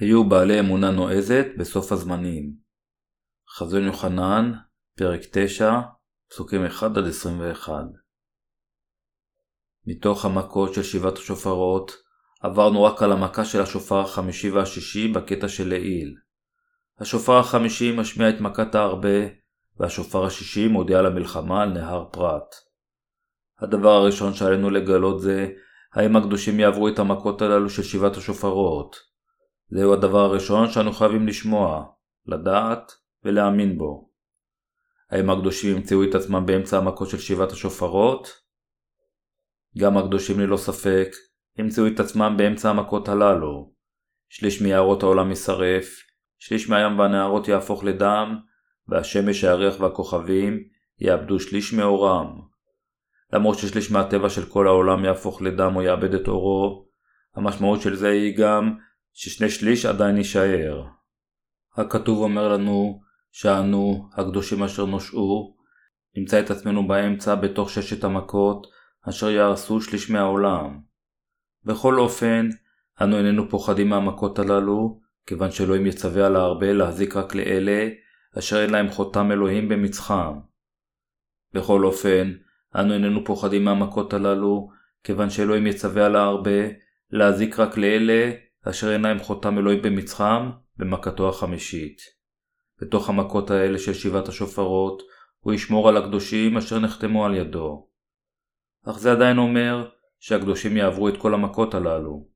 היו בעלי אמונה נועזת בסוף הזמנים. חזון יוחנן, פרק 9, פסוקים 1-21 מתוך המכות של שבעת השופרות, עברנו רק על המכה של השופר החמישי והשישי בקטע של לעיל. השופר החמישי משמיע את מכת הארבה, והשופר השישי מודיע על המלחמה על נהר פרת. הדבר הראשון שעלינו לגלות זה, האם הקדושים יעברו את המכות הללו של שבעת השופרות. זהו הדבר הראשון שאנו חייבים לשמוע, לדעת ולהאמין בו. האם הקדושים ימצאו את עצמם באמצע המכות של שבעת השופרות? גם הקדושים ללא ספק ימצאו את עצמם באמצע המכות הללו. שליש מיערות העולם יישרף, שליש מהים והנהרות יהפוך לדם, והשמש, הירח והכוכבים יאבדו שליש מאורם. למרות ששליש מהטבע של כל העולם יהפוך לדם או יאבד את אורו, המשמעות של זה היא גם ששני שליש עדיין יישאר. הכתוב אומר לנו שאנו, הקדושים אשר נושעו, נמצא את עצמנו באמצע בתוך ששת המכות אשר יהרסו שליש מהעולם. בכל אופן, אנו איננו פוחדים מהמכות הללו, כיוון שאלוהים יצווה על הארבה להחזיק רק לאלה אשר אין להם חותם אלוהים במצחם. בכל אופן, אנו איננו פוחדים מהמכות הללו, כיוון שאלוהים יצווה על הארבה להזיק רק לאלה אשר להם חותם אלוהים במצחם במכתו החמישית. בתוך המכות האלה של שבעת השופרות, הוא ישמור על הקדושים אשר נחתמו על ידו. אך זה עדיין אומר שהקדושים יעברו את כל המכות הללו.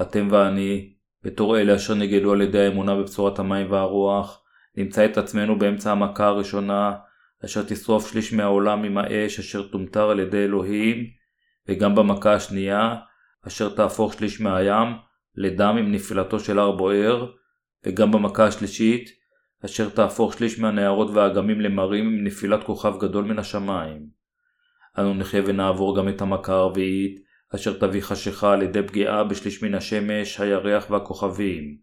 אתם ואני, בתור אלה אשר נגלו על ידי האמונה בבשורת המים והרוח, נמצא את עצמנו באמצע המכה הראשונה, אשר תשרוף שליש מהעולם עם האש אשר תומטר על ידי אלוהים, וגם במכה השנייה, אשר תהפוך שליש מהים לדם עם נפילתו של הר בוער, וגם במכה השלישית, אשר תהפוך שליש מהנהרות והאגמים למרים עם נפילת כוכב גדול מן השמיים. אנו נחיה ונעבור גם את המכה הרביעית, אשר תביא חשיכה על ידי פגיעה בשליש מן השמש, הירח והכוכבים.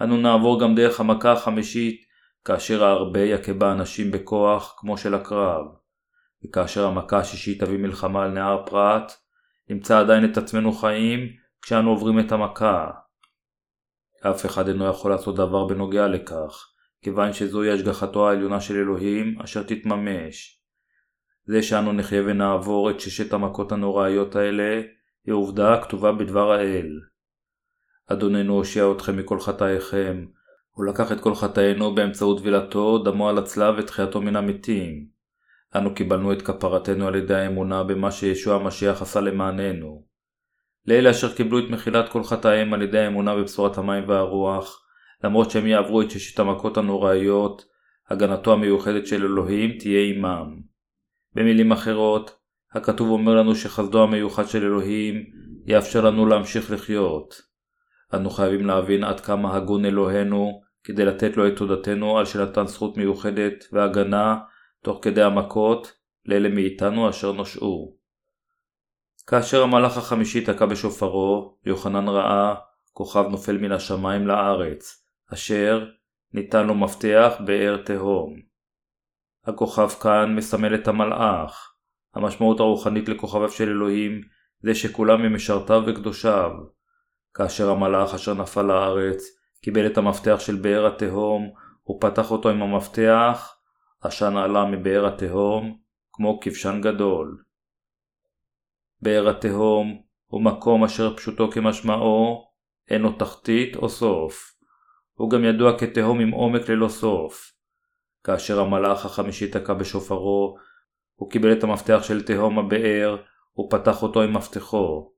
אנו נעבור גם דרך המכה החמישית, כאשר הארבה יכה באנשים בכוח, כמו של הקרב. וכאשר המכה השישית תביא מלחמה על נהר פרת, נמצא עדיין את עצמנו חיים, כשאנו עוברים את המכה. אף אחד אינו יכול לעשות דבר בנוגע לכך, כיוון שזוהי השגחתו העליונה של אלוהים, אשר תתממש. זה שאנו נחיה ונעבור את ששת המכות הנוראיות האלה, היא עובדה הכתובה בדבר האל. אדוננו הושיע אתכם מכל חטאיכם, הוא לקח את כל חטאינו באמצעות טבילתו, דמו על הצלב ותחייתו מן המתים. אנו קיבלנו את כפרתנו על ידי האמונה במה שישוע המשיח עשה למעננו. לאלה אשר קיבלו את מחילת כל חטאיהם על ידי האמונה בבשורת המים והרוח, למרות שהם יעברו את ששת המכות הנוראיות, הגנתו המיוחדת של אלוהים תהיה עמם. במילים אחרות, הכתוב אומר לנו שחסדו המיוחד של אלוהים יאפשר לנו להמשיך לחיות. אנו חייבים להבין עד כמה הגון אלוהינו כדי לתת לו את תודתנו על שנתן זכות מיוחדת והגנה תוך כדי המכות לאלה מאיתנו אשר נושעו. כאשר המלאך החמישי תקע בשופרו, יוחנן ראה כוכב נופל מן השמיים לארץ, אשר ניתן לו מפתח באר תהום. הכוכב כאן מסמל את המלאך. המשמעות הרוחנית לכוכביו של אלוהים זה שכולם הם משרתיו וקדושיו. כאשר המלאך אשר נפל לארץ קיבל את המפתח של באר התהום, הוא פתח אותו עם המפתח, עשן עלה מבאר התהום, כמו כבשן גדול. באר התהום הוא מקום אשר פשוטו כמשמעו, אין לו תחתית או סוף. הוא גם ידוע כתהום עם עומק ללא סוף. כאשר המלאך החמישי תקע בשופרו, הוא קיבל את המפתח של תהום הבאר, ופתח אותו עם מפתחו.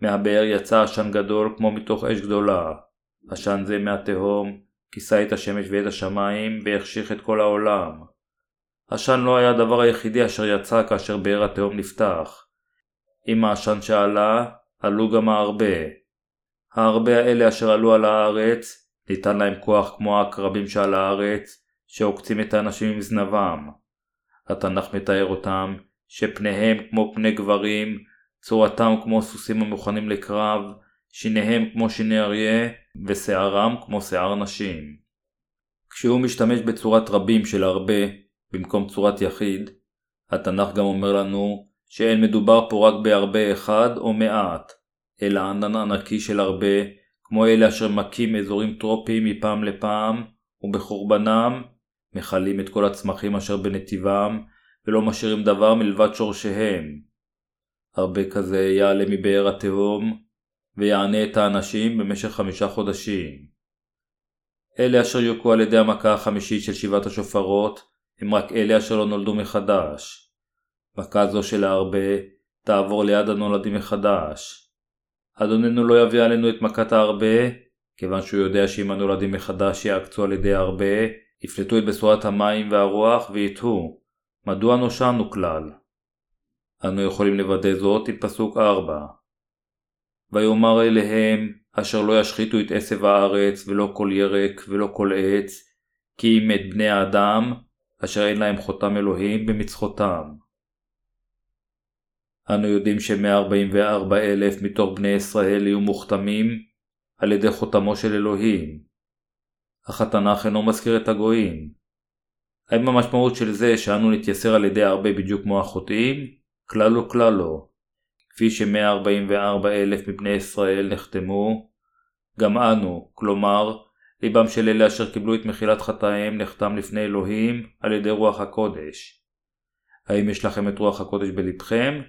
מהבאר יצא עשן גדול כמו מתוך אש גדולה. עשן זה מהתהום כיסה את השמש ואת השמיים והחשיך את כל העולם. עשן לא היה הדבר היחידי אשר יצא כאשר באר התהום נפתח. עם העשן שעלה, עלו גם הארבה. הארבה האלה אשר עלו על הארץ, ניתן להם כוח כמו העקרבים שעל הארץ, שעוקצים את האנשים עם זנבם. התנ"ך מתאר אותם, שפניהם כמו פני גברים, צורתם כמו סוסים המוכנים לקרב, שיניהם כמו שיני אריה, ושערם כמו שיער נשים. כשהוא משתמש בצורת רבים של הרבה במקום צורת יחיד, התנ"ך גם אומר לנו שאין מדובר פה רק בהרבה אחד או מעט, אלא ענן ענקי של הרבה, כמו אלה אשר מכים אזורים טרופיים מפעם לפעם, ובחורבנם מכלים את כל הצמחים אשר בנתיבם, ולא משאירים דבר מלבד שורשיהם. הרבה כזה יעלה מבאר התהום, ויענה את האנשים במשך חמישה חודשים. אלה אשר יוכו על ידי המכה החמישית של שבעת השופרות, הם רק אלה אשר לא נולדו מחדש. מכה זו של ההרבה תעבור ליד הנולדים מחדש. אדוננו לא יביא עלינו את מכת ההרבה, כיוון שהוא יודע שאם הנולדים מחדש יעקצו על ידי הרבה, יפלטו את בשורת המים והרוח ויתהו. מדוע נושענו כלל? אנו יכולים לוודא זאת עם פסוק 4. ויאמר אליהם, אשר לא ישחיתו את עשב הארץ, ולא כל ירק, ולא כל עץ, כי אם את בני האדם, אשר אין להם חותם אלוהים במצחותם. אנו יודעים ש-144 אלף מתוך בני ישראל יהיו מוכתמים על ידי חותמו של אלוהים. אך התנ"ך אינו מזכיר את הגויים. האם המשמעות של זה שאנו נתייסר על ידי הרבה בדיוק כמו החוטאים? כלל וכלל לא. כפי ש-144 אלף מבני ישראל נחתמו, גם אנו, כלומר, ליבם של אלה אשר קיבלו את מחילת חטאיהם נחתם לפני אלוהים על ידי רוח הקודש. האם יש לכם את רוח הקודש בלבכם?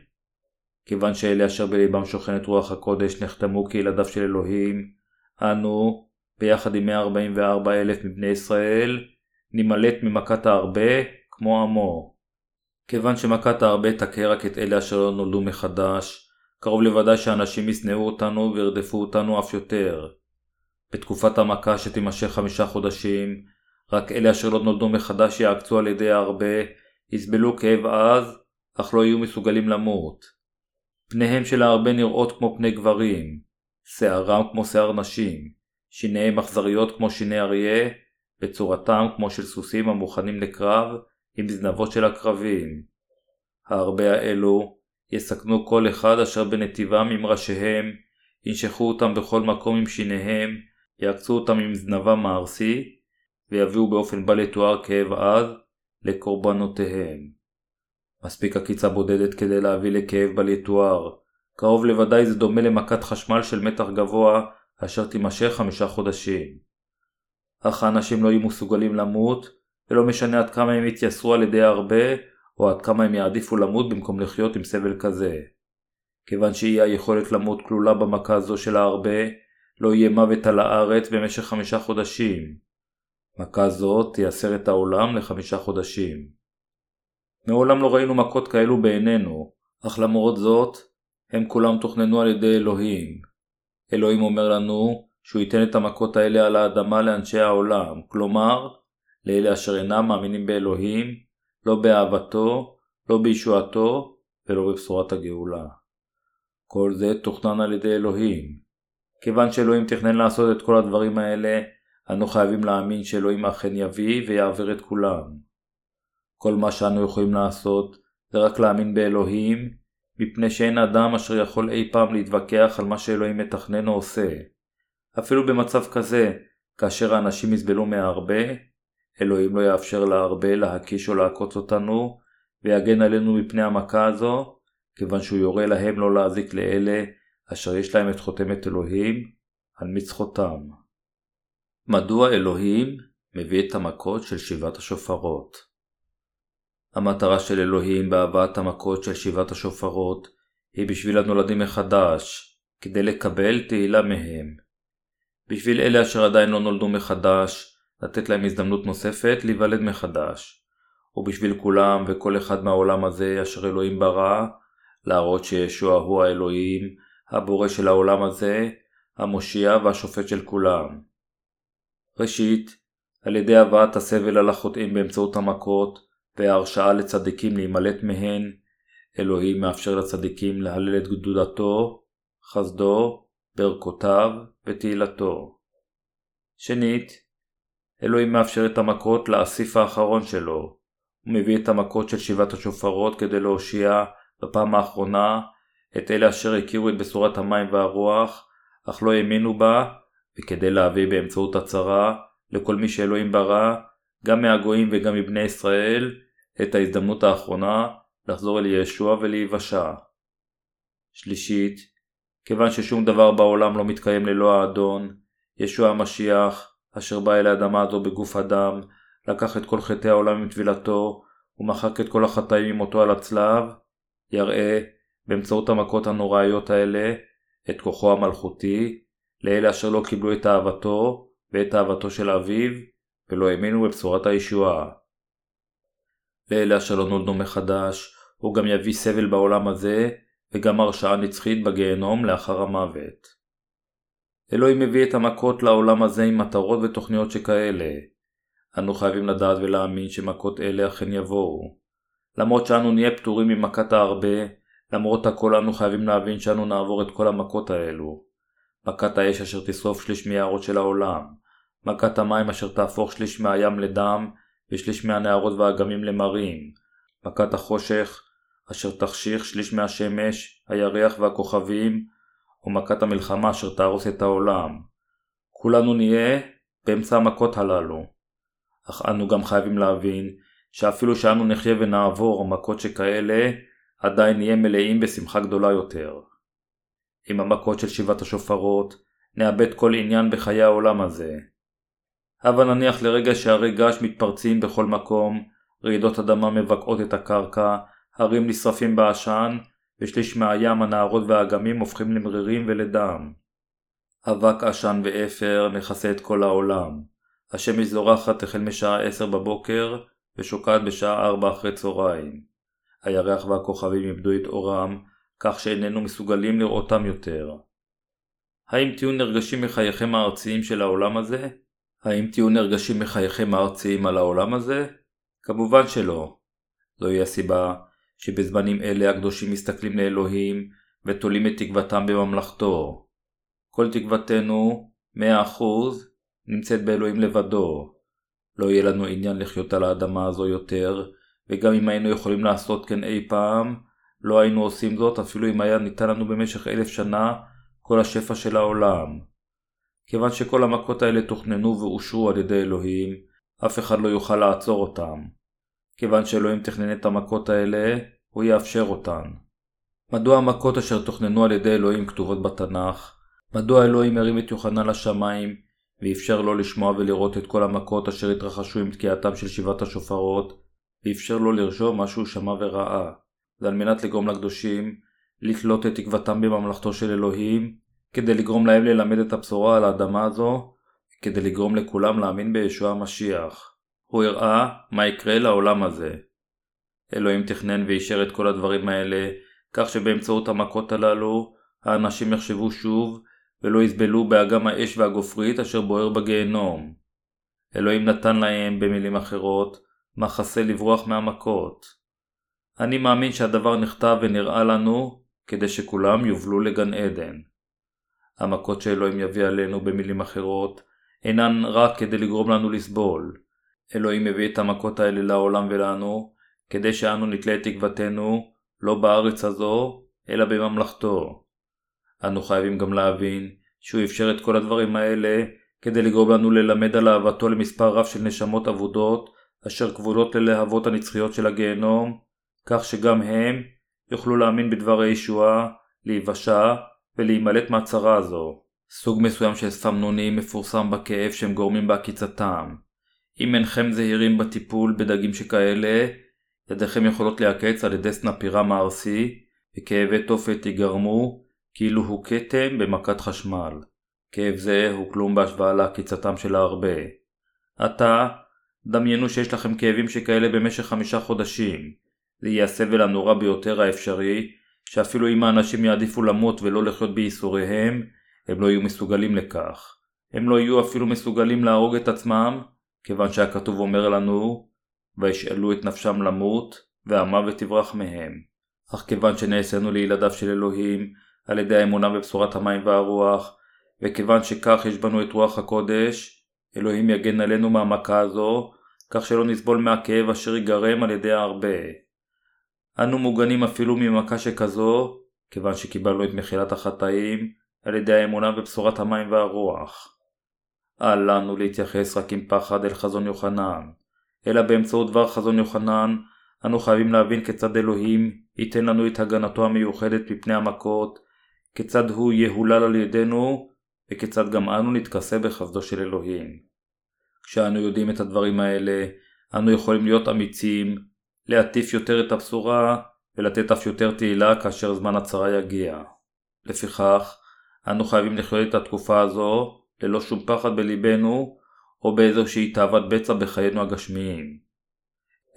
כיוון שאלה אשר בליבם שוכנת רוח הקודש נחתמו כילדיו של אלוהים, אנו, ביחד עם 144 אלף מבני ישראל, נימלט ממכת ההרבה כמו עמו. כיוון שמכת ההרבה תכה רק את אלה אשר לא נולדו מחדש, קרוב לוודאי שאנשים ישנאו אותנו וירדפו אותנו אף יותר. בתקופת המכה שתימשך חמישה חודשים, רק אלה אשר לא נולדו מחדש יעקצו על ידי הרבה, יסבלו כאב עז, אך לא יהיו מסוגלים למות. פניהם של ההרבה נראות כמו פני גברים, שערם כמו שיער נשים, שיניהם אכזריות כמו שיני אריה, בצורתם כמו של סוסים המוכנים לקרב, עם זנבות של הקרבים. ההרבה האלו יסכנו כל אחד אשר בנתיבם עם ראשיהם, ינשכו אותם בכל מקום עם שיניהם, יעקצו אותם עם זנבם הארסי, ויביאו באופן בל יתואר כאב עז לקורבנותיהם. מספיק עקיצה בודדת כדי להביא לכאב בל יתואר. קרוב לוודאי זה דומה למכת חשמל של מתח גבוה, אשר תימשך חמישה חודשים. אך האנשים לא יהיו מסוגלים למות, ולא משנה עד כמה הם יתייסרו על ידי הרבה, או עד כמה הם יעדיפו למות במקום לחיות עם סבל כזה. כיוון שאי היכולת למות כלולה במכה זו של ההרבה, לא יהיה מוות על הארץ במשך חמישה חודשים. מכה זו תייסר את העולם לחמישה חודשים. מעולם לא ראינו מכות כאלו בעינינו, אך למרות זאת, הם כולם תוכננו על ידי אלוהים. אלוהים אומר לנו שהוא ייתן את המכות האלה על האדמה לאנשי העולם, כלומר, לאלה אשר אינם מאמינים באלוהים, לא באהבתו, לא בישועתו ולא בבשורת הגאולה. כל זה תוכנן על ידי אלוהים. כיוון שאלוהים תכנן לעשות את כל הדברים האלה, אנו חייבים להאמין שאלוהים אכן יביא ויעביר את כולם. כל מה שאנו יכולים לעשות זה רק להאמין באלוהים, מפני שאין אדם אשר יכול אי פעם להתווכח על מה שאלוהים מתכנן או עושה. אפילו במצב כזה, כאשר האנשים יסבלו מהרבה, אלוהים לא יאפשר להרבה להקיש או לעקוץ אותנו, ויגן עלינו מפני המכה הזו, כיוון שהוא יורה להם לא להזיק לאלה אשר יש להם את חותמת אלוהים על מצחותם. מדוע אלוהים מביא את המכות של שבעת השופרות? המטרה של אלוהים בהבאת המכות של שבעת השופרות היא בשביל הנולדים מחדש, כדי לקבל תהילה מהם. בשביל אלה אשר עדיין לא נולדו מחדש, לתת להם הזדמנות נוספת להיוולד מחדש. ובשביל כולם וכל אחד מהעולם הזה אשר אלוהים ברא, להראות שישוע הוא האלוהים, הבורא של העולם הזה, המושיע והשופט של כולם. ראשית, על ידי הבאת הסבל על החוטאים באמצעות המכות, וההרשאה לצדיקים להימלט מהן, אלוהים מאפשר לצדיקים להלל את גדודתו, חסדו, ברכותיו ותהילתו. שנית, אלוהים מאפשר את המכות לאסיף האחרון שלו. הוא מביא את המכות של שבעת השופרות כדי להושיע בפעם האחרונה את אלה אשר הכירו את בשורת המים והרוח, אך לא האמינו בה, וכדי להביא באמצעות הצהרה לכל מי שאלוהים ברא, גם מהגויים וגם מבני ישראל, את ההזדמנות האחרונה לחזור אל ישוע ולהיוושע. שלישית, כיוון ששום דבר בעולם לא מתקיים ללא האדון, ישוע המשיח, אשר בא אל האדמה הזו בגוף אדם, לקח את כל חטאי העולם עם טבילתו, ומחק את כל החטאים עם מותו על הצלב, יראה, באמצעות המכות הנוראיות האלה, את כוחו המלכותי, לאלה אשר לא קיבלו את אהבתו ואת אהבתו של אביו, ולא האמינו בבשורת הישועה. לאלה אשר לא נולדו מחדש, הוא גם יביא סבל בעולם הזה, וגם הרשעה נצחית בגיהנום לאחר המוות. אלוהים מביא את המכות לעולם הזה עם מטרות ותוכניות שכאלה. אנו חייבים לדעת ולהאמין שמכות אלה אכן יבואו. למרות שאנו נהיה פטורים ממכת ההרבה, למרות הכל אנו חייבים להבין שאנו נעבור את כל המכות האלו. מכת האש אשר תשרוף שליש מיערות של העולם, מכת המים אשר תהפוך שליש מהים לדם ושליש מהנהרות והאגמים למרים, מכת החושך אשר תחשיך שליש מהשמש, הירח והכוכבים, ומכת המלחמה אשר תהרוס את העולם. כולנו נהיה באמצע המכות הללו. אך אנו גם חייבים להבין שאפילו שאנו נחיה ונעבור מכות שכאלה, עדיין נהיה מלאים בשמחה גדולה יותר. עם המכות של שבעת השופרות, נאבד כל עניין בחיי העולם הזה. הבה נניח לרגע שהרי געש מתפרצים בכל מקום, רעידות אדמה מבקעות את הקרקע, הרים נשרפים בעשן, ושליש מהים, הנהרות והאגמים הופכים למרירים ולדם. אבק עשן ואפר מכסה את כל העולם. השמש זורחת החל משעה עשר בבוקר, ושוקעת בשעה ארבע אחרי צהריים. הירח והכוכבים איבדו את אורם, כך שאיננו מסוגלים לראותם יותר. האם תהיו נרגשים מחייכם הארציים של העולם הזה? האם תהיו נרגשים מחייכם הארציים על העולם הזה? כמובן שלא. זוהי הסיבה שבזמנים אלה הקדושים מסתכלים לאלוהים ותולים את תקוותם בממלכתו. כל תקוותנו, מאה אחוז, נמצאת באלוהים לבדו. לא יהיה לנו עניין לחיות על האדמה הזו יותר, וגם אם היינו יכולים לעשות כן אי פעם, לא היינו עושים זאת אפילו אם היה ניתן לנו במשך אלף שנה כל השפע של העולם. כיוון שכל המכות האלה תוכננו ואושרו על ידי אלוהים, אף אחד לא יוכל לעצור אותם. כיוון שאלוהים תכנן את המכות האלה, הוא יאפשר אותן. מדוע המכות אשר תוכננו על ידי אלוהים כתובות בתנ"ך? מדוע אלוהים הרים את יוחנן לשמיים ואפשר לו לשמוע ולראות את כל המכות אשר התרחשו עם תקיעתם של שבעת השופרות, ואפשר לו לרשום מה שהוא שמע וראה? זה על מנת לגרום לקדושים לתלות את תקוותם בממלכתו של אלוהים, כדי לגרום להם ללמד את הבשורה על האדמה הזו, כדי לגרום לכולם להאמין בישוע המשיח. הוא הראה מה יקרה לעולם הזה. אלוהים תכנן ואישר את כל הדברים האלה, כך שבאמצעות המכות הללו, האנשים יחשבו שוב, ולא יסבלו באגם האש והגופרית אשר בוער בגיהנום. אלוהים נתן להם, במילים אחרות, מחסה לברוח מהמכות. אני מאמין שהדבר נכתב ונראה לנו, כדי שכולם יובלו לגן עדן. המכות שאלוהים יביא עלינו, במילים אחרות, אינן רק כדי לגרום לנו לסבול. אלוהים מביא את המכות האלה לעולם ולנו, כדי שאנו נתלה את תקוותנו, לא בארץ הזו, אלא בממלכתו. אנו חייבים גם להבין שהוא אפשר את כל הדברים האלה כדי לגרום לנו ללמד על אהבתו למספר רב של נשמות אבודות אשר כבודות ללהבות הנצחיות של הגיהנום, כך שגם הם יוכלו להאמין בדבר הישועה, להיוושע ולהימלט מהצרה הזו. סוג מסוים של ספמנונים מפורסם בכאב שהם גורמים בעקיצתם. אם אינכם זהירים בטיפול בדגים שכאלה, ידיכם יכולות להיעקץ על ידי סנפירה מארסי, וכאבי תופת ייגרמו כאילו הוא כתם במכת חשמל. כאב זה הוא כלום בהשוואה לעקיצתם של ההרבה. עתה, דמיינו שיש לכם כאבים שכאלה במשך חמישה חודשים. זה יהיה הסבל הנורא ביותר האפשרי, שאפילו אם האנשים יעדיפו למות ולא לחיות בייסוריהם, הם לא יהיו מסוגלים לכך. הם לא יהיו אפילו מסוגלים להרוג את עצמם, כיוון שהכתוב אומר לנו, וישאלו את נפשם למות, והמוות יברח מהם. אך כיוון שנעשינו לילדיו של אלוהים, על ידי האמונה בבשורת המים והרוח, וכיוון שכך יש בנו את רוח הקודש, אלוהים יגן עלינו מהמכה הזו, כך שלא נסבול מהכאב אשר ייגרם על ידי הרבה. אנו מוגנים אפילו ממכה שכזו, כיוון שקיבלנו את מחילת החטאים על ידי האמונה בבשורת המים והרוח. אל לנו להתייחס רק עם פחד אל חזון יוחנן, אלא באמצעות דבר חזון יוחנן, אנו חייבים להבין כיצד אלוהים ייתן לנו את הגנתו המיוחדת מפני המכות, כיצד הוא יהולל על ידינו, וכיצד גם אנו נתכסה בחסדו של אלוהים. כשאנו יודעים את הדברים האלה, אנו יכולים להיות אמיצים, להטיף יותר את הבשורה, ולתת אף יותר תהילה כאשר זמן הצרה יגיע. לפיכך, אנו חייבים לחיות את התקופה הזו ללא שום פחד בליבנו, או באיזושהי תאוות בצע בחיינו הגשמיים.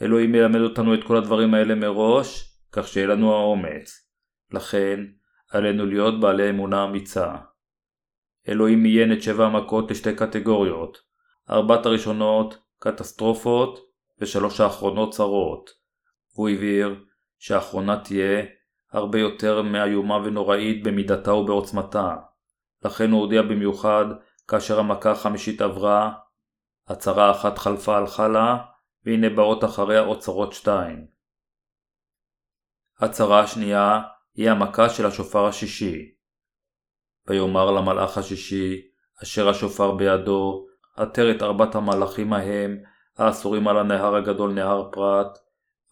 אלוהים ילמד אותנו את כל הדברים האלה מראש, כך שיהיה לנו האומץ. לכן, עלינו להיות בעלי אמונה אמיצה. אלוהים מיין את שבע המכות לשתי קטגוריות, ארבעת הראשונות קטסטרופות ושלוש האחרונות צרות. הוא הבהיר שהאחרונה תהיה הרבה יותר מאיומה ונוראית במידתה ובעוצמתה. לכן הוא הודיע במיוחד כאשר המכה החמישית עברה, הצהרה אחת חלפה הלכה לה, והנה באות אחריה עוד צרות שתיים. הצהרה השנייה היא המכה של השופר השישי. ויאמר למלאך השישי, אשר השופר בידו, עטר את ארבעת המלאכים ההם, האסורים על הנהר הגדול נהר פרת,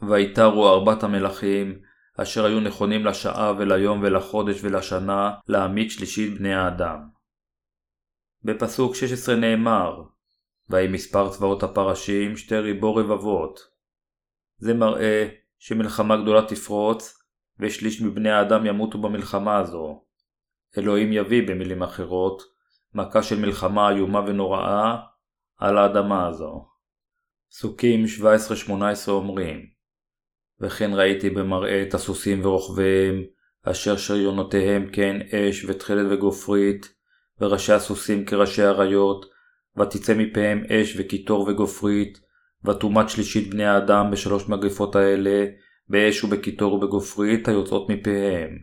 ויתרו ארבעת המלכים, אשר היו נכונים לשעה וליום ולחודש ולשנה, להעמיד שלישית בני האדם. בפסוק 16 נאמר, ויהי מספר צבאות הפרשים שתי ריבו רבבות. זה מראה שמלחמה גדולה תפרוץ, ושליש מבני האדם ימותו במלחמה הזו. אלוהים יביא, במילים אחרות, מכה של מלחמה איומה ונוראה על האדמה הזו. פסוקים 17-18 אומרים וכן ראיתי במראה את הסוסים ורוכביהם, אשר שריונותיהם כן אש ותכלת וגופרית, וראשי הסוסים כראשי אריות, ותצא מפיהם אש וקיטור וגופרית, ותומת שלישית בני האדם בשלוש מגפות האלה, באש ובקיטור ובגופרית היוצאות מפיהם.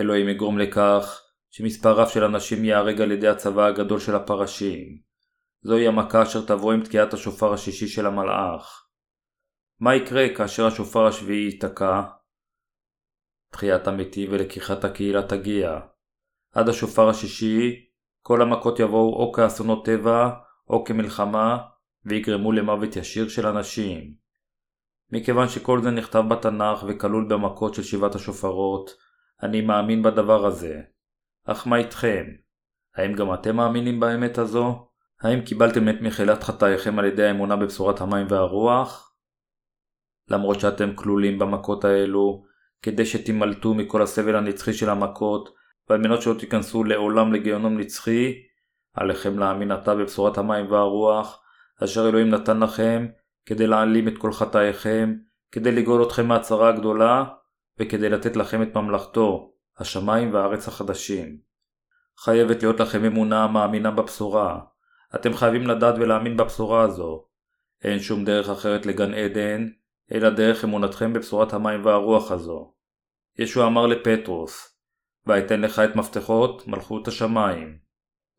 אלוהים יגרום לכך שמספר רב של אנשים ייהרג על ידי הצבא הגדול של הפרשים. זוהי המכה אשר תבוא עם תקיעת השופר השישי של המלאך. מה יקרה כאשר השופר השביעי ייתקע? תחיית המתים ולקיחת הקהילה תגיע. עד השופר השישי, כל המכות יבואו או כאסונות טבע, או כמלחמה, ויגרמו למוות ישיר של אנשים. מכיוון שכל זה נכתב בתנ"ך וכלול במכות של שבעת השופרות, אני מאמין בדבר הזה. אך מה איתכם? האם גם אתם מאמינים באמת הזו? האם קיבלתם את מחילת חטאיכם על ידי האמונה בבשורת המים והרוח? למרות שאתם כלולים במכות האלו, כדי שתימלטו מכל הסבל הנצחי של המכות, ועל מנת שלא תיכנסו לעולם לגיהנום נצחי, עליכם להאמין עתה בבשורת המים והרוח, אשר אלוהים נתן לכם, כדי להעלים את כל חטאיכם, כדי לגאול אתכם מהצרה הגדולה, וכדי לתת לכם את ממלכתו, השמיים והארץ החדשים. חייבת להיות לכם אמונה המאמינה בבשורה. אתם חייבים לדעת ולהאמין בבשורה הזו. אין שום דרך אחרת לגן עדן, אלא דרך אמונתכם בבשורת המים והרוח הזו. ישוע אמר לפטרוס, ויתן לך את מפתחות מלכות השמיים.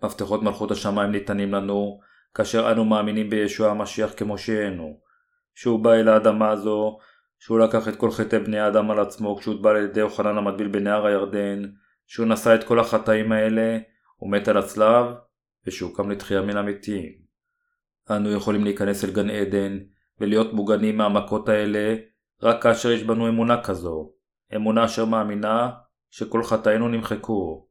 מפתחות מלכות השמיים ניתנים לנו, כאשר אנו מאמינים בישוע המשיח כמושיענו, שהוא בא אל האדמה הזו, שהוא לקח את כל חטאי בני האדם על עצמו כשהוטבל על ידי יוחנן המטביל בנהר הירדן, שהוא נשא את כל החטאים האלה, הוא מת על הצלב, ושהוא קם לתחייה מן המתים. אנו יכולים להיכנס אל גן עדן, ולהיות מוגנים מהמכות האלה, רק כאשר יש בנו אמונה כזו, אמונה אשר מאמינה שכל חטאינו נמחקו.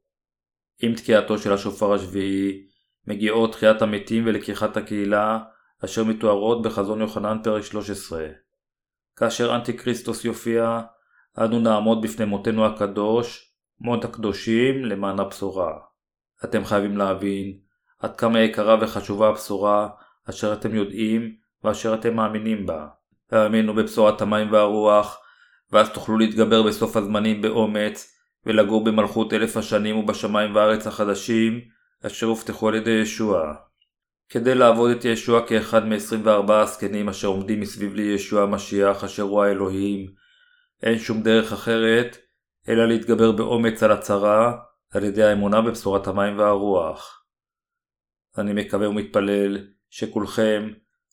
עם תקיעתו של השופר השביעי, מגיעות תחיית המתים ולקיחת הקהילה, אשר מתוארות בחזון יוחנן פרק 13. כאשר אנטי כריסטוס יופיע, אנו נעמוד בפני מותנו הקדוש, מות הקדושים למען הבשורה. אתם חייבים להבין עד כמה יקרה וחשובה הבשורה אשר אתם יודעים ואשר אתם מאמינים בה. האמינו בבשורת המים והרוח, ואז תוכלו להתגבר בסוף הזמנים באומץ, ולגור במלכות אלף השנים ובשמיים והארץ החדשים, אשר הובטחו על ידי ישוע. כדי לעבוד את ישוע כאחד מ-24 הזקנים אשר עומדים מסביב לישוע המשיח אשר הוא האלוהים, אין שום דרך אחרת, אלא להתגבר באומץ על הצרה, על ידי האמונה בבשורת המים והרוח. אני מקווה ומתפלל שכולכם,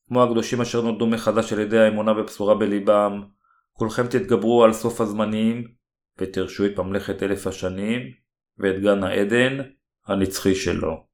כמו הקדושים אשר נולדו מחדש על ידי האמונה בבשורה בליבם, כולכם תתגברו על סוף הזמנים, ותרשו את ממלכת אלף השנים, ואת גן העדן הנצחי שלו.